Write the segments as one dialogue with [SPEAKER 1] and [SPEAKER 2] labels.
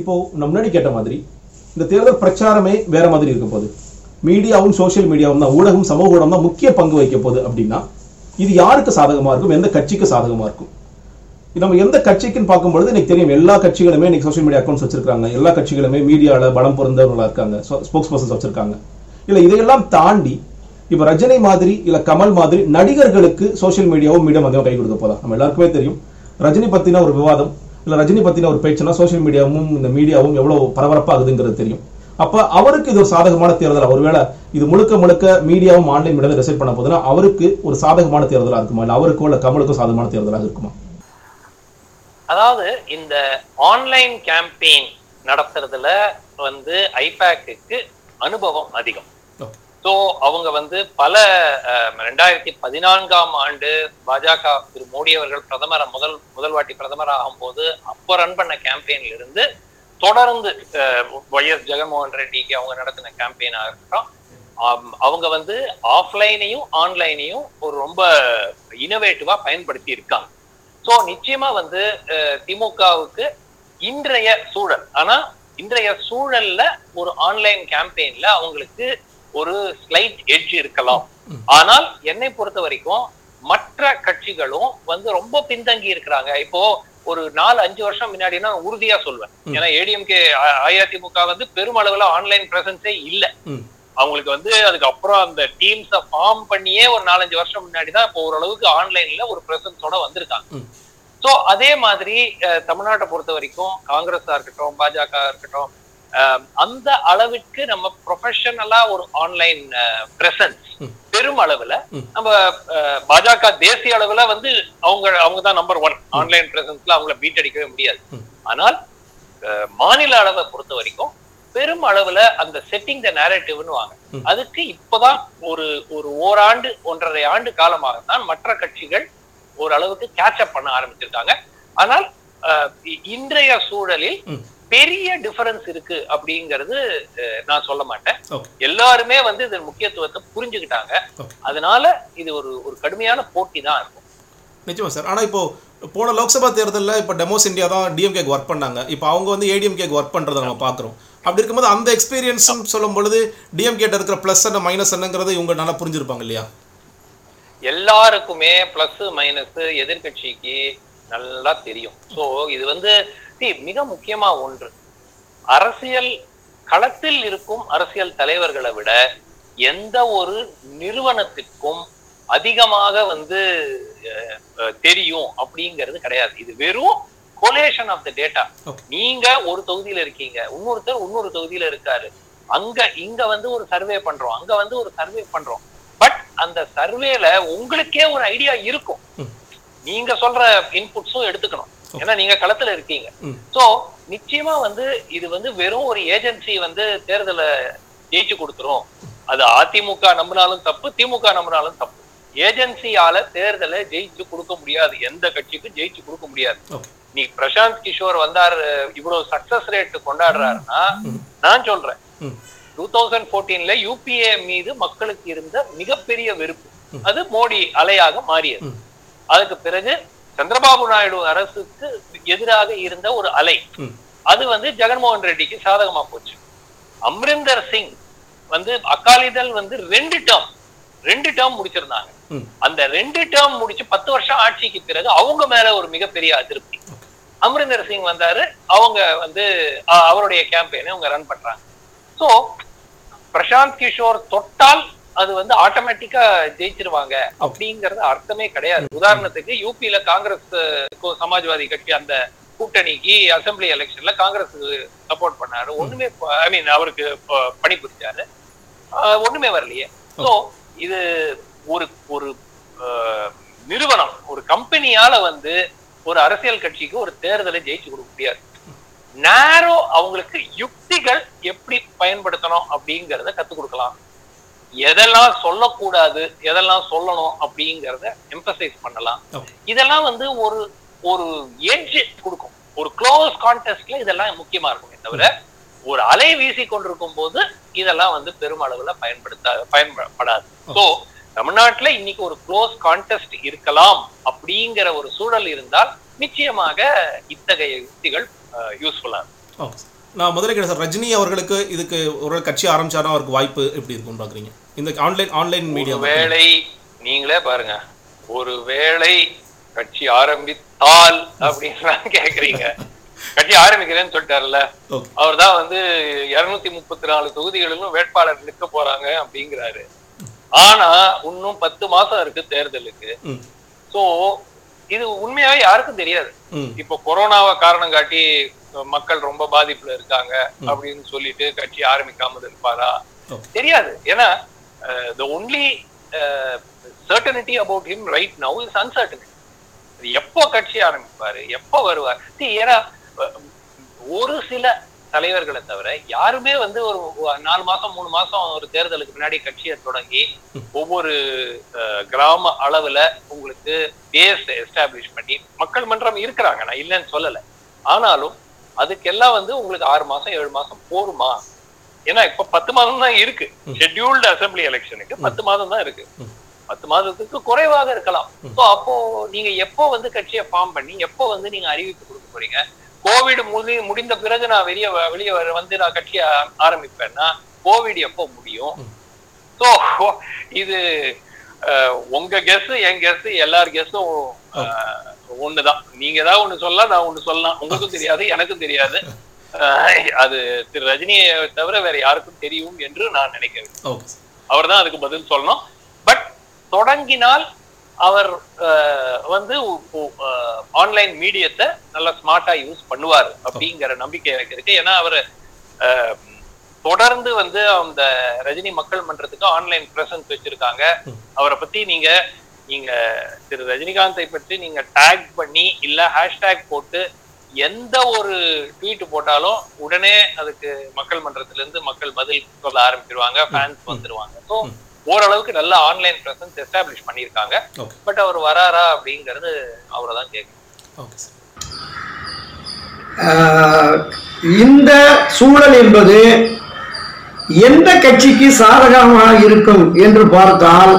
[SPEAKER 1] இப்போ நம்ம முன்னாடி கேட்ட மாதிரி இந்த தேர்தல் பிரச்சாரமே வேற மாதிரி இருக்க போகுது. மீடியாவும் சோஷியல் மீடியாவும் தான் ஊடகம் சமூக ஊடகம் தான் முக்கிய பங்கு வைக்க போகுது அப்படின்னா இது யாருக்கு சாதகமா இருக்கும்? எந்த கட்சிக்கு சாதகமா இருக்கும்? இது நம்ம எந்த கட்சிக்குன்னு பார்க்கும்பொழுது எனக்கு தெரியும் எல்லா கட்சிகளுமே இன்னைக்கு சோஷியல் மீடியா அக்கௌண்ட்ஸ் வச்சிருக்காங்க எல்லா கட்சிகளுமே மீடியால பலம் பொருந்தவர்களா இருக்காங்க ஸ்போக்ஸ் பர்சன்ஸ் வச்சிருக்காங்க. இல்ல இதையெல்லாம் தாண்டி இப்ப ரஜினி மாதிரி இல்ல கமல் மாதிரி நடிகர்களுக்கு சோஷியல் மீடியாவும் மீடியம் அதிகமாக கை கொடுக்க போதா நம்ம எல்லாருக்குமே தெரியும். ரஜினி பத்தின ஒரு விவாதம் இல்ல ரஜினி பத்தின ஒரு பேச்சுனா சோஷியல் மீடியாவும் இந்த மீடியாவும் எவ்வளவு பரபரப்பாகுதுங்கிறது தெரியும். அப்ப அவருக்கு இது ஒரு சாதகமான தேர்தல்? ஒருவேளை இது முழுக்க முழுக்க மீடியாவும் ஆன்லைன் மீடியாவும் ரிசைட் பண்ண போதுன்னா அவருக்கு ஒரு சாதகமான தேர்தலா இருக்குமா? இல்ல அவருக்கோ இல்ல கமலுக்கும் சாதகமான தேர்தலாக இருக்குமா?
[SPEAKER 2] அதாவது இந்த ஆன்லைன் கேம்பெயின் நடத்துறதுல வந்து ஐபேக்கு அனுபவம் அதிகம். ஸோ அவங்க வந்து பல ரெண்டாயிரத்தி பதினான்காம் ஆண்டு பாஜக திரு மோடி அவர்கள் பிரதமர் முதல் முதல் வாட்டி பிரதமர் ஆகும்போது அப்போ ரன் பண்ண கேம்பெயின்ல இருந்து தொடர்ந்து ஒய்எஸ் ஜெகன்மோகன் ரெட்டிக்கு அவங்க நடத்தின கேம்பெயினாக இருக்கட்டும் அவங்க வந்து ஆஃப்லைனையும் ஆன்லைனையும் ஒரு ரொம்ப இனோவேட்டிவா பயன்படுத்தி இருக்காங்க. ஸோ நிச்சயமா வந்து திமுகவுக்கு இன்றைய சூழல் ஆனா இன்றைய சூழல்ல ஒரு ஆன்லைன் கேம்பெயின்ல அவங்களுக்கு ஒரு ஸ்லைட் எட்ஜ் இருக்கலாம். ஆனால் என்னை பொறுத்த வரைக்கும் மற்ற கட்சிகளும் வந்து ரொம்ப பின்தங்கி இருக்கிறாங்க. இப்போ ஒரு நாலு அஞ்சு வருஷம் முன்னாடினா நான் உறுதியா சொல்வேன். ஏன்னா ஏடிஎம்கே அஇஅதிமுக வந்து பெருமளவுல ஆன்லைன் பிரசன்ஸே இல்ல. அவங்களுக்கு வந்து அதுக்கப்புறம் அந்த டீம்ஸை ஃபார்ம் பண்ணியே ஒரு நாலஞ்சு வருஷம் முன்னாடி தான் இப்போ ஓரளவுக்கு ஆன்லைன்ல ஒரு பிரசன்ஸோட வந்திருக்காங்க. சோ அதே மாதிரி தமிழ்நாட்டை பொறுத்த வரைக்கும் காங்கிரஸா இருக்கட்டும் பாஜக இருக்கட்டும் அந்த அளவுக்கு நம்ம ப்ரொஃபஷனலா ஒரு ஆன்லைன் பிரசன்ஸ். பெரும் அளவுல. நம்ம பாஜக தேசிய அளவுல வந்து அவங்க அவங்க தான் நம்பர் ஒன் ஆன்லைன் பிரசன்ஸ்ல அவங்கள பீட் அடிக்கவே முடியாது. ஆனால் மாநில அளவை பொறுத்த வரைக்கும் பெரும் அளவுல அந்த செட்டிங் த நேரட்டிவ்னு வாங்க. அதுக்கு இப்பதான் ஒரு ஒரு ஓராண்டு ஒன்றரை ஆண்டு காலமாகத்தான் மற்ற கட்சிகள் ஓரளவுக்கு கேட்சப் பண்ண ஆரம்பிச்சிருக்காங்க ஆனால் இன்றைய சூழலில். பெரிய டிஃபரன்ஸ் இருக்கு அப்படிங்கிறது நான் சொல்ல மாட்டேன். எல்லாருமே வந்து இதன் முக்கியத்துவத்தை புரிஞ்சுக்கிட்டாங்க. அதனால இது ஒரு ஒரு கடுமையான போட்டி தான் இருக்கும்.
[SPEAKER 1] நிச்சயமா சார். ஆனா இப்போ போன லோக்சபா தேர்தலில் இப்போ டெமோஸ் இந்தியா தான் டிஎம்கேக்கு ஒர்க் பண்ணாங்க. இப்போ அவங்க வந்து ஏடிஎம்கேக்கு ஒர்க் பண்றதை நம்ம பார்க்குறோம். அப்படி இருக்கும்போது அந்த எக்ஸ்பீரியன்ஸும் சொல்லும் பொழுது டிஎம்கேட்ட இருக்கிற ப்ளஸ் என்ன மைனஸ் என்னங்கிறது இவங்க நல்லா புரிஞ்சிருப்பாங்க இல்லையா?
[SPEAKER 2] எல்லாருக்குமே பிளஸ் மைனஸ் எதிர்க்கட்சிக்கு நல்லா தெரியும். சோ இது வந்து see, மிக முக்கியமா ஒன்று. அரசியல் களத்தில் இருக்கும் அரசியல் தலைவர்களை விட எந்த ஒரு நிறுவனத்திற்கும் அதிகமாக வந்து தெரியும் அப்படிங்கிறது கிடையாது. இது வெறும் கொலேஷன் ஆஃப் த டேட்டா. நீங்க ஒரு தொகுதியில இருக்கீங்க இன்னொருத்தர் இன்னொரு தொகுதியில இருக்காரு. அங்க இங்க வந்து ஒரு சர்வே பண்றோம் அங்க வந்து ஒரு சர்வே பண்றோம். பட் அந்த சர்வேல உங்களுக்கே ஒரு ஐடியா இருக்கும். நீங்க சொல்ற இன்புட்ஸும் எடுத்துக்கணும். ஏன்னா நீங்க களத்துல இருக்கீங்க. சோ நிச்சயமா வந்து இது வந்து வெறும் ஒரு ஏஜென்சி வந்து தேர்தலை ஜெயிச்சு கொடுத்துரும். அது அதிமுக நம்பினாலும் தப்பு திமுக நம்பினாலும் தப்பு. ஏஜென்சியால தேர்தலை ஜெயிச்சு கொடுக்க முடியாது. எந்த கட்சிக்கும் ஜெயிச்சு கொடுக்க முடியாது. நீ பிரசாந்த் கிஷோர் வந்தாரு இவ்வளவு சக்சஸ் ரேட் கொண்டாடுறாருன்னா. நான் சொல்றேன். டூ தௌசண்ட் போர்டீன்ல யூபிஏ மீது மக்களுக்கு இருந்த மிகப்பெரிய வெறுப்பு. அது மோடி அலையாக மாறியது. அதுக்கு பிறகு சந்திரபாபு நாயுடு அரசுக்கு எதிராக இருந்த ஒரு அலை. அது வந்து ஜெகன்மோகன் ரெட்டிக்கு சாதகமா போச்சு. அம்ரிந்தர் சிங் வந்து அகாலிதள் வந்து ரெண்டு டேர்ம் ரெண்டு டேர்ம் முடிச்சிருந்தாங்க. அந்த ரெண்டு டேர்ம் முடிச்சு பத்து வருஷம் ஆட்சிக்கு பிறகு அவங்க மேல ஒரு மிகப்பெரிய அதிருப்தி. அம்ரிந்தர் சிங் வந்தாரு அவங்க வந்து அவருடைய கேம்பெயினை அவங்க ரன் பண்றாங்க. சோ பிரசாந்த் கிஷோர் தொட்டால் அது வந்து ஆட்டோமேட்டிக்கா ஜெயிச்சிருவாங்க அப்படிங்கறது அர்த்தமே கிடையாது. உதாரணத்துக்கு யூபியில காங்கிரஸ் சமாஜ்வாதி கட்சி அந்த கூட்டணிக்கு அசெம்பிளி எலெக்ஷன்ல காங்கிரஸ் சப்போர்ட் பண்ணாரு. ஒண்ணுமே ஐ மீன் அவருக்கு பணிபுரிஞ்சாரு ஒண்ணுமே வரலையே. சோ இது ஒரு ஒரு நிறுவனம் ஒரு கம்பெனியால வந்து ஒரு அரசியல் கட்சிக்கு ஒரு தேர்தலை ஜெயிச்சு கொடுக்க முடியாது. நேரோ அவங்களுக்கு யுக்திகள் எப்படி பயன்படுத்தணும் அப்படிங்கறத கத்துக் கொடுக்கலாம். எதெல்லாம் சொல்லக்கூடாது எதெல்லாம் சொல்லணும் அப்படிங்கறத எம்பசைஸ் பண்ணலாம். இதெல்லாம் வந்து ஒரு ஒரு எட்ஜ் கொடுக்கும். ஒரு க்ளோஸ் கான்டெஸ்ட்ல இதெல்லாம் முக்கியமா இருக்குமே தவிர ஒரு அலை வீசி கொண்டிருக்கும் போது இதெல்லாம் வந்து பெருமளவுல பயன்படுத்த பயன்படாது சோ தமிழ்நாட்டுல இன்னைக்கு ஒரு க்ளோஸ் கான்டெஸ்ட் இருக்கலாம் அப்படிங்கிற ஒரு சூழல் இருந்தால் நிச்சயமாக இத்தகைய யுக்திகள் யூஸ்ஃபுல்லா இருக்கும்.
[SPEAKER 1] நான் முதல்ல கேட்டேன் சார் ரஜினி அவர்களுக்கு இதுக்கு ஒரு கட்சி ஆரம்பிச்சாருன்னா அவருக்கு வாய்ப்பு எப்படி இருக்கும்னு பார்க்குறீங்க இந்த ஆன்லைன் ஆன்லைன் மீடியா
[SPEAKER 2] வேளை நீங்களே பாருங்க ஒரு வேளை கட்சி ஆரம்பித்தால் அப்படின்னு கேக்குறீங்க. கட்சி ஆரம்பிக்கிறேன்னு சொல்லிட்டாருல்ல அவர் தான் வந்து இருநூத்தி முப்பத்தி நாலு தொகுதிகளிலும் வேட்பாளர் நிற்க போறாங்க அப்படிங்கிறாரு. ஆனா இன்னும் பத்து மாசம் இருக்கு தேர்தலுக்கு. சோ இது உண்மையாவே யாருக்கும் தெரியாது. இப்போ கொரோனாவை காரணம் காட்டி மக்கள் ரொம்ப பாதிப்புல இருக்காங்க அப்படின்னு சொல்லிட்டு கட்சி ஆரம்பிக்காம இருப்பாரா? தெரியாது. ஏன்னா the only certainty about him right now is uncertainty எப்போ கட்சி ஆரம்பிப்பாரு எப்போ வருவார்? ஏன்னா ஒரு சில தலைவர்களை தவிர யாருமே வந்து ஒரு நாலு மாசம் மூணு மாசம் ஒரு தேர்தலுக்கு முன்னாடி கட்சியை தொடங்கி ஒவ்வொரு கிராம அளவுல உங்களுக்கு பேஸ் எஸ்டாப்ளிஷ் பண்ணி மக்கள் மன்றம் இருக்கிறாங்க. நான் இல்லைன்னு சொல்லல. ஆனாலும் அதுக்கெல்லாம் வந்து உங்களுக்கு ஆறு மாசம் ஏழு மாசம் போருமா? ஏன்னா இப்ப பத்து மாதம் தான் இருக்கு. ஷெட்யூல்டு அசம்பிளி எலெக்ஷனுக்கு பத்து மாதம் தான் இருக்கு. பத்து மாதத்துக்கு குறைவாக இருக்கலாம். ஸோ அப்போ நீங்க எப்போ வந்து கட்சியை ஃபார்ம் பண்ணி எப்போ வந்து நீங்க அறிவிப்பு கொடுக்க போறீங்க? கோவிட் முடி முடிந்த பிறகு நான் வெளியே வெளியே வந்து நான் கட்சியை ஆரம்பிப்பேன்னா கோவிட் எப்போ முடியும்? ஸோ இது உங்க கெஸ் என் கெஸ் எல்லார் கெஸ்ஸும் ஒண்ணுதான். நீங்க ஏதாவது ஒண்ணு சொல்லலாம் நான் ஒண்ணு சொல்லலாம். உங்களுக்கும் தெரியாது எனக்கும் தெரியாது. அது திரு ரஜினியை தவிர வேற யாருக்கும் தெரியும் என்று நான் நினைக்கிறேன் அவர் தான் அதுக்கு பதில் சொல்லணும். பட் தொடங்கினால் அவர் வந்து ஆன்லைன் மீடியத்தை நல்லா ஸ்மார்ட்டா யூஸ் பண்ணுவார் அப்படிங்கிற நம்பிக்கை எனக்கு இருக்கு. ஏன்னா அவர் தொடர்ந்து வந்து அந்த ரஜினி மக்கள் மன்றத்துக்கு ஆன்லைன் பிரசன்ஸ் வச்சிருக்காங்க. அவரை பத்தி நீங்க நீங்க திரு ரஜினிகாந்தை பற்றி நீங்க டேக் பண்ணி இல்ல ஹேஷ்டேக் போட்டு எந்த ஒரு ட்வீட் போட்டாலும் உடனே அதுக்கு மக்கள் மன்றத்துல இருந்து மக்கள் பதில் சொல்ல ஆரம்பிச்சிருவாங்க ஃபேன்ஸ் வந்துருவாங்க. ஸோ ஓரளவுக்கு நல்ல ஆன்லைன் பிரசன்ஸ் எஸ்டாப்ளிஷ் பண்ணியிருக்காங்க. பட் அவர் வராரா அப்படிங்கிறது அவரை தான் கேட்கணும்.
[SPEAKER 3] இந்த சூழல் என்பது எந்த கட்சிக்கு சாதகமாக இருக்கும் என்று பார்த்தால்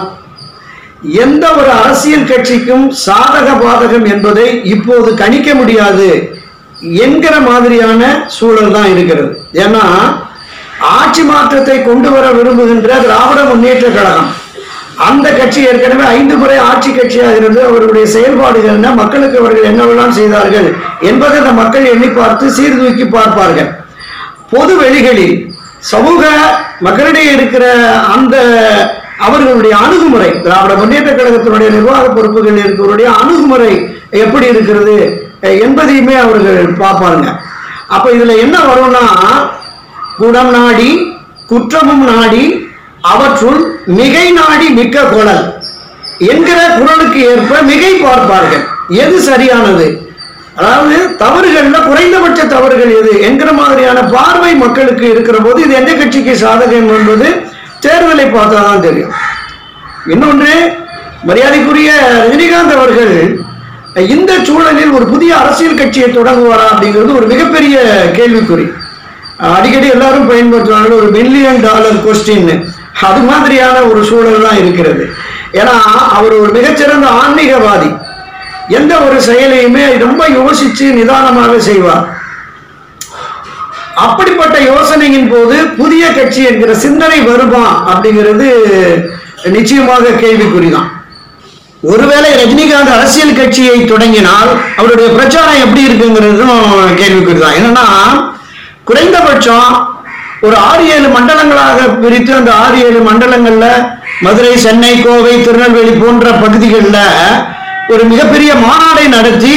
[SPEAKER 3] எந்த ஒரு அரசியல் கட்சிக்கும் சாதக பாதகம் என்பதை இப்போது கணிக்க முடியாது என்கிற மாதிரியான சூழல் தான் இருக்கிறது. ஏன்னா ஆட்சி மாற்றத்தை கொண்டு வர விரும்புகின்ற திராவிட முன்னேற்ற கழகம் அந்த கட்சி ஏற்கனவே ஐந்து முறை ஆட்சி கட்சியாக இருந்து அவர்களுடைய செயல்பாடுகள் என்ன மக்களுக்கு அவர்கள் என்னவெல்லாம் செய்தார்கள் என்பதை அந்த மக்கள் எண்ணி பார்த்து சீர்தூக்கி பார்ப்பார்கள். பொது வெளிகளில் சமூக மக்களிடையே இருக்கிற அந்த அவர்களுடைய அணுகுமுறை திராவிட முன்னேற்ற கழகத்தினுடைய நிர்வாக பொறுப்புகள் இருக்கிறவருடைய அணுகுமுறை எப்படி இருக்கிறது என்பதையுமே அவர்கள் பார்ப்பாருங்க அப்ப இதுல என்ன வரும்னா குணம் நாடி குற்றமும் நாடி அவற்றுள் மிகை நாடி மிக்க குழல். என்கிற குரலுக்கு ஏற்ப மிகை பார்ப்பார்கள். எது சரியானது? அதாவது தவறுகள்ல குறைந்தபட்ச தவறுகள் எது? என்கிற மாதிரியான பார்வை மக்களுக்கு இருக்கிற போது இது எந்த கட்சிக்கு சாதகம் என்பது தேர்தலை பார்த்தா தான் தெரியும். இன்னொன்று மரியாதைக்குரிய ரஜினிகாந்த் அவர்கள் இந்த சூழலில் ஒரு புதிய அரசியல் கட்சியை தொடங்குவாரா அப்படிங்கிறது ஒரு மிகப்பெரிய கேள்விக்குறி. அடிக்கடி எல்லாரும் பயன்படுத்துவாங்க ஒரு மில்லியன் டாலர் கொஸ்டின் அது மாதிரியான ஒரு சூழல் தான் இருக்கிறது. ஏன்னா அவர் ஒரு மிகச்சிறந்த ஆன்மீகவாதி. எந்த ஒரு செயலையுமே ரொம்ப யோசிச்சு நிதானமாக செய்வார். அப்படிப்பட்ட யோசனையின் போது புதிய கட்சி என்கிற சிந்தனை வருமா அப்படிங்கிறது நிச்சயமாக கேள்விக்குறிதான். ஒருவேளை ரஜினிகாந்த் அரசியல் கட்சியை தொடங்கினால் அவருடைய பிரச்சாரம் எப்படி இருக்குங்கிறதும் கேள்விக்குறிதான். என்னன்னா குறைந்தபட்சம் ஒரு ஆறு ஏழு மண்டலங்களாக பிரித்து அந்த ஆறு ஏழு மண்டலங்கள்ல மதுரை சென்னை கோவை திருநெல்வேலி போன்ற பகுதிகளில் ஒரு மிகப்பெரிய மாநாடை நடத்தி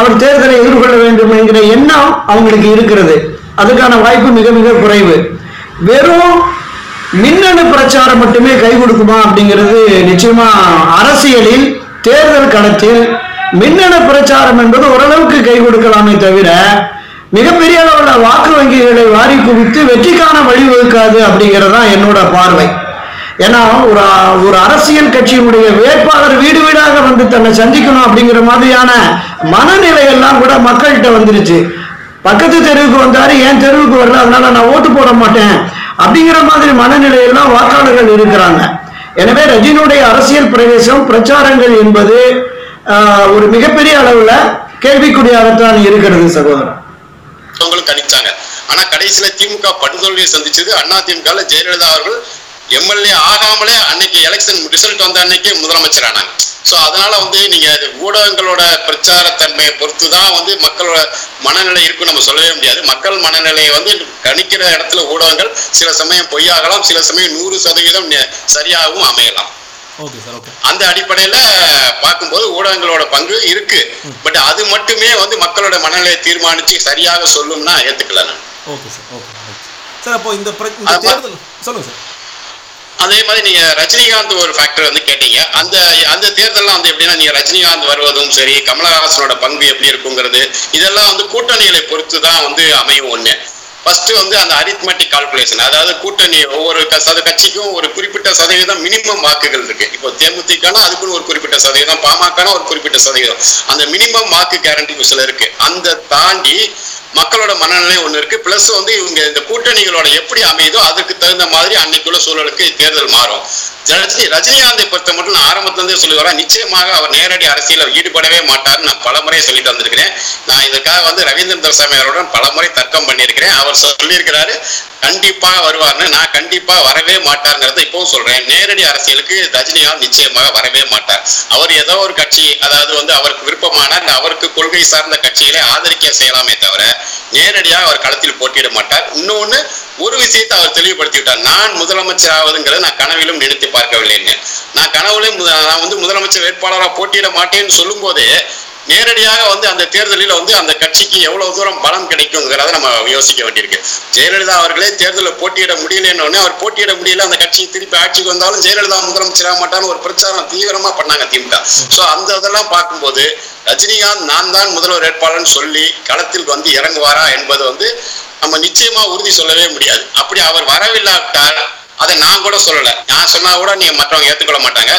[SPEAKER 3] அவர் தேர்தலை எதிர்கொள்ள வேண்டும் என்கிற எண்ணம் அவங்களுக்கு இருக்கிறது. அதுக்கான வாய்ப்பு மிக மிக குறைவு. வெறும் மின்னணு பிரச்சாரம் மட்டுமே கை கொடுக்குமா அப்படிங்கிறது நிச்சயமா அரசியலில் தேர்தல் களத்தில் மின்னணு பிரச்சாரம் என்பது ஓரளவுக்கு கை கொடுக்கலாமே தவிர மிகப்பெரிய அளவில் வாக்கு வங்கிகளை வாரி குவித்து வெற்றிக்கான வழிவகுக்காது அப்படிங்கிறது தான் என்னோட பார்வை. ஏன்னா ஒரு ஒரு அரசியல் கட்சியினுடைய வேட்பாளர் வீடு வீடாக வந்து தன்னை சந்திக்கணும் அப்படிங்கிற மாதிரியான மனநிலை எல்லாம் கூட மக்கள்கிட்ட வந்துருச்சு. பக்கத்து தெருவுக்கு வந்தாரு என் தெருவுக்கு வரல அதனால நான் ஓட்டு போட மாட்டேன் அப்படிங்கிற மாதிரி மனநிலையெல்லாம் வாக்காளர்கள் இருக்கிறாங்க. எனவே ரஜினியுடைய அரசியல் பிரவேசம் பிரச்சாரங்கள் என்பது ஆஹ், ஒரு மிகப்பெரிய அளவுல கேள்விக்குறியாகத்தான் இருக்கிறது சகோதரர்.
[SPEAKER 4] அவங்களும் கணிச்சாங்க. ஆனா கடைசியில திமுக படுதோல்வியை சந்திச்சது அண்ணா திமுக ஜெயலலிதா அவர்கள் எம்எல்ஏ ஆகாமலே அன்னைக்கு எலெக்ஷன் ரிசல்ட் வந்த அன்னைக்கே முதலமைச்சர் ஆனாங்க ஸோ அதனால வந்து நீங்க ஊடகங்களோட பிரச்சாரத்தன்மையை பொறுத்து தான் வந்து மக்களோட மனநிலை இருக்குன்னு நம்ம சொல்லவே முடியாது. மக்கள் மனநிலையை வந்து கணிக்கிற இடத்துல ஊடகங்கள் சில சமயம் பொய்யாகலாம் சில சமயம் நூறு சதவீதம் சரியாகவும் அமையலாம். அந்த அடிப்படையில பார்க்கும்போது ஊடகங்களோட பங்கு இருக்கு. பட் அது மட்டுமே வந்து மக்களோட மனநிலையை தீர்மானிச்சு சரியாக சொல்லும்னா ஏத்துக்கல நான்.
[SPEAKER 1] ஓகே சார் ஓகே சார் அப்போ இந்த. தேர்தல் சொல்லுங்க சார்
[SPEAKER 4] அதே மாதிரி நீங்க ரஜினிகாந்த் ஒரு ஃபேக்டர் வந்து கேட்டீங்க. அந்த அந்த தேர்தல்லாம் வந்து எப்படின்னா நீங்க ரஜினிகாந்த் வருவதும் சரி கமலஹாசனோட பங்கு எப்படி இருக்குங்கிறது இதெல்லாம் வந்து கூட்டணிகளை பொறுத்து தான் வந்து அமையும் ஒண்ணு. ஃபர்ஸ்ட் வந்து அந்த அரித்மெட்டிக் கால்குலேஷன் அதாவது கூட்டணி ஒவ்வொரு சத கட்சிக்கும் ஒரு குறிப்பிட்ட சதவீதம் மினிமம் வாக்குகள் இருக்கு. இப்போ தேமுதிகனா அதுக்குன்னு ஒரு குறிப்பிட்ட சதவீதம் பாமகனா ஒரு குறிப்பிட்ட சதவீதம். அந்த மினிமம் வாக்கு கேரண்டி சில இருக்கு அந்த தாண்டி மக்களோட மனநிலை ஒன்று இருக்கு. பிளஸ் வந்து இவங்க இந்த கூட்டணிகளோட எப்படி அமையுதோ அதுக்கு தகுந்த மாதிரி அன்னைக்குள்ள சூழலுக்கு தேர்தல் மாறும். ரஜினி ரஜினிகாந்தை பொறுத்த மட்டும் நான் ஆரம்பத்திலிருந்தே சொல்லி வரேன் நிச்சயமாக அவர் நேரடி அரசியலில் ஈடுபடவே மாட்டார்ன்னு நான் பலமுறை சொல்லி வந்திருக்கிறேன் நான் இதற்காக வந்து ரவீந்திரன் துரசாமி அவருடன் பலமுறை தர்க்கம் பண்ணியிருக்கிறேன். அவர் சொல்லியிருக்கிறாரு கண்டிப்பாக வருவார்னு. நான் கண்டிப்பாக வரவே மாட்டாருங்கிறத இப்பவும் சொல்றேன். நேரடி அரசியலுக்கு ரஜினிகாந்த் நிச்சயமாக வரவே மாட்டார். அவர் ஏதோ ஒரு கட்சி அதாவது வந்து அவருக்கு விருப்பமான அவருக்கு கொள்கை சார்ந்த கட்சிகளை ஆதரிக்க செய்யலாமே தவிர நேரடியாக அவர் களத்தில் போட்டியிட மாட்டார். இன்னொன்று ஒரு விஷயத்தை அவர் தெளிவுபடுத்தி விட்டார் நான் முதலமைச்சர் ஆவதுங்கிறத நான் கனவிலும் நினைத்து பார்க்கவில்லைங்க நான் கனவுலையும் முத- நான் வந்து முதலமைச்சர் வேட்பாளராக போட்டியிட மாட்டேன்னு சொல்லும் போதே நேரடியாக வந்து அந்த தேர்தலில் வந்து அந்த கட்சிக்கு எவ்வளவு தூரம் பலம் கிடைக்குங்கிறத நம்ம யோசிக்க வேண்டியிருக்கு. ஜெயலலிதா அவர்களே தேர்தலில் போட்டியிட முடியலன்னு அவர் போட்டியிட முடியல. அந்த கட்சி திருப்பி ஆட்சிக்கு வந்தாலும் ஜெயலலிதா முதலமைச்சராக மாட்டான்னு ஒரு பிரச்சாரம் தீவிரமா பண்ணாங்க திமுக. சோ அந்த இதெல்லாம் பார்க்கும்போது ரஜினிகாந்த் நான் தான் முதல்வர் வேட்பாளர்னு சொல்லி களத்தில் வந்து இறங்குவாரா என்பது வந்து நம்ம நிச்சயமா உறுதி சொல்லவே முடியாது. அப்படி அவர் வரவில்லாவிட்டால் அதை நான் கூட சொல்லல. நான் சொன்னா கூட நீங்க மற்றவங்க ஏத்துக்கொள்ள மாட்டாங்க.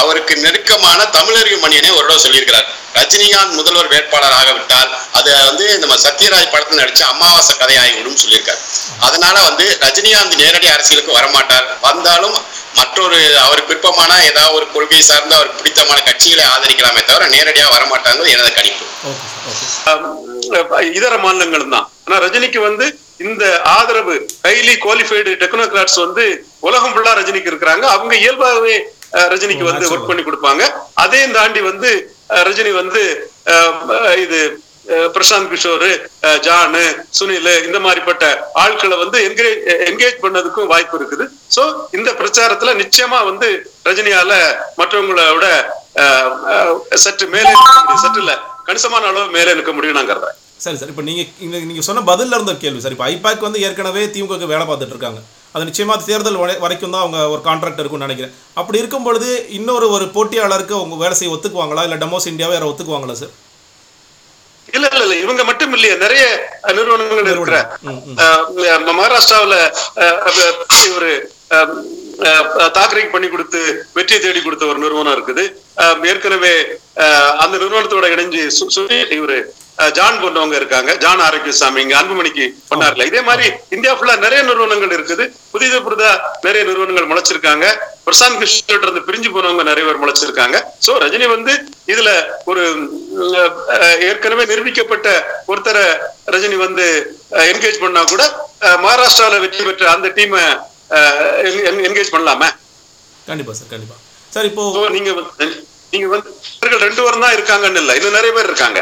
[SPEAKER 4] அவருக்கு நெருக்கமான தமிழறிவு மணியனே ஒரு தடவை சொல்லியிருக்கிறார். ரஜினிகாந்த் முதல்வர் வேட்பாளர் ஆகவிட்டால் அதை வந்து நம்ம சத்யராஜ் படத்துல நடிச்ச அமாவாசை கதையாகிவிடும் சொல்லியிருக்காரு. அதனால வந்து ரஜினிகாந்த் நேரடி அரசியலுக்கு வரமாட்டார். வந்தாலும் மற்றொரு அவருக்கு விருப்பமான ஏதாவது ஒரு கொள்கை சார்ந்த அவருக்கு பிடித்தமான கட்சிகளை ஆதரிக்கலாமே தவிர நேரடியாக வரமாட்டாங்கிறது எனது கணிப்பு.
[SPEAKER 5] இதர மாநிலங்களும் தான். ஆனா ரஜினிக்கு வந்து இந்த ஆதரவு ஹைலி குவாலிஃபைடு டெக்னோகிராட்ஸ் வந்து உலகம் ஃபுல்லா ரஜினிக்கு இருக்கிறாங்க. அவங்க இயல்பாகவே ரஜினிக்கு வந்து ஒர்க் பண்ணி கொடுப்பாங்க. அதையும் தாண்டி வந்து ரஜினி வந்து இது பிரசாந்த் கிஷோர் ஜானு சுனில் இந்த மாதிரிப்பட்ட ஆட்களை வந்து என்கரேஜ் என்கேஜ் பண்ணதுக்கும் வாய்ப்பு இருக்குது. சோ இந்த பிரச்சாரத்துல நிச்சயமா வந்து ரஜினியால மற்றவங்களோட சற்று மேலே சற்று இல்ல கணிசமான அளவு மேலே நிற்க முடியும் நான் கருதுறேன்.
[SPEAKER 1] சரி சார். இப்போ நீங்க இங்க நீங்க சொன்ன பதில்ல இருந்த ஒரு கேள்வி. சார் இப்போ ஐபாக் வந்து ஏற்கனவே திமுகவுக்கு வேலை பார்த்துட்டு இருக்காங்க. அது நிச்சயமா தேர்தல் வரை- வரைக்கும் தான் அவங்க ஒரு கான்ட்ராக்ட் இருக்கும்னு நினைக்கிறேன். அப்படி இருக்கும் பொழுது இன்னொரு ஒரு போட்டியாளருக்கு அவங்க வேலை செய்ய ஒத்துக்குவாங்களா? இல்ல டெமோஸ் இந்தியாவை யாரை ஒத்துக்குவாங்களா சார்
[SPEAKER 5] இல்ல இல்ல இல்ல. இவங்க மட்டும் இல்லையே. நிறைய நிறுவனங்கள் இருக்கிற மகாராஷ்டிராவுல அஹ், தாக்கரேக்கு பண்ணி கொடுத்து வெற்றியை தேடி கொடுத்த ஒரு நிறுவனம் இருக்குது. ஏற்கனவே அந்த நிறுவனத்தோட இணைஞ்சு இவரு ஜான் போன்றவங்க இருக்காங்க. ஜான் ஆரோக்கியசாமி இங்க அன்புமணிக்கு பண்ணார்ல. இதே மாதிரி இந்தியா ஃபுல்லா நிறைய நிறுவனங்கள் இருக்குது. புதித புதிதா நிறைய நிறுவனங்கள் முளைச்சிருக்காங்க. பிரசாந்த் கிஷோர் இருந்து பிரிஞ்சு போனவங்க நிறைய பேர் முளைச்சிருக்காங்க. சோ ரஜினி வந்து இதுல ஒரு ஏற்கனவே நிரூபிக்கப்பட்ட ஒருத்தரை ரஜினி வந்து என்கேஜ் பண்ணா கூட மகாராஷ்டிரால வெற்றி பெற்ற அந்த டீமை என்கேஜ் பண்ணலாமே?
[SPEAKER 1] கண்டிப்பா சார் கண்டிப்பா. சார் இப்போ
[SPEAKER 5] நீங்க நீங்க வந்து இவர்கள் ரெண்டு பேரும் தான் இருக்காங்கன்னு இல்ல. இன்னும் நிறைய பேர் இருக்காங்க.